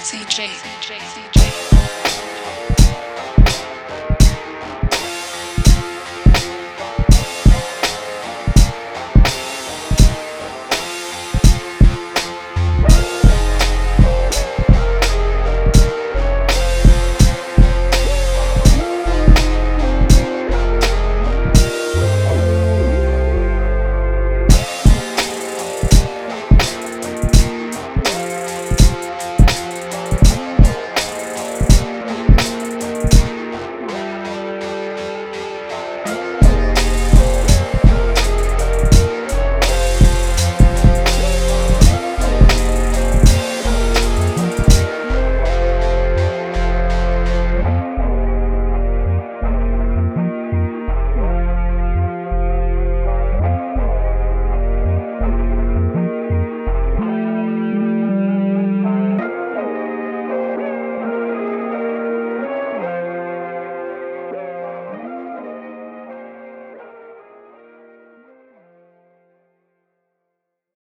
CJ. CJ. CJ.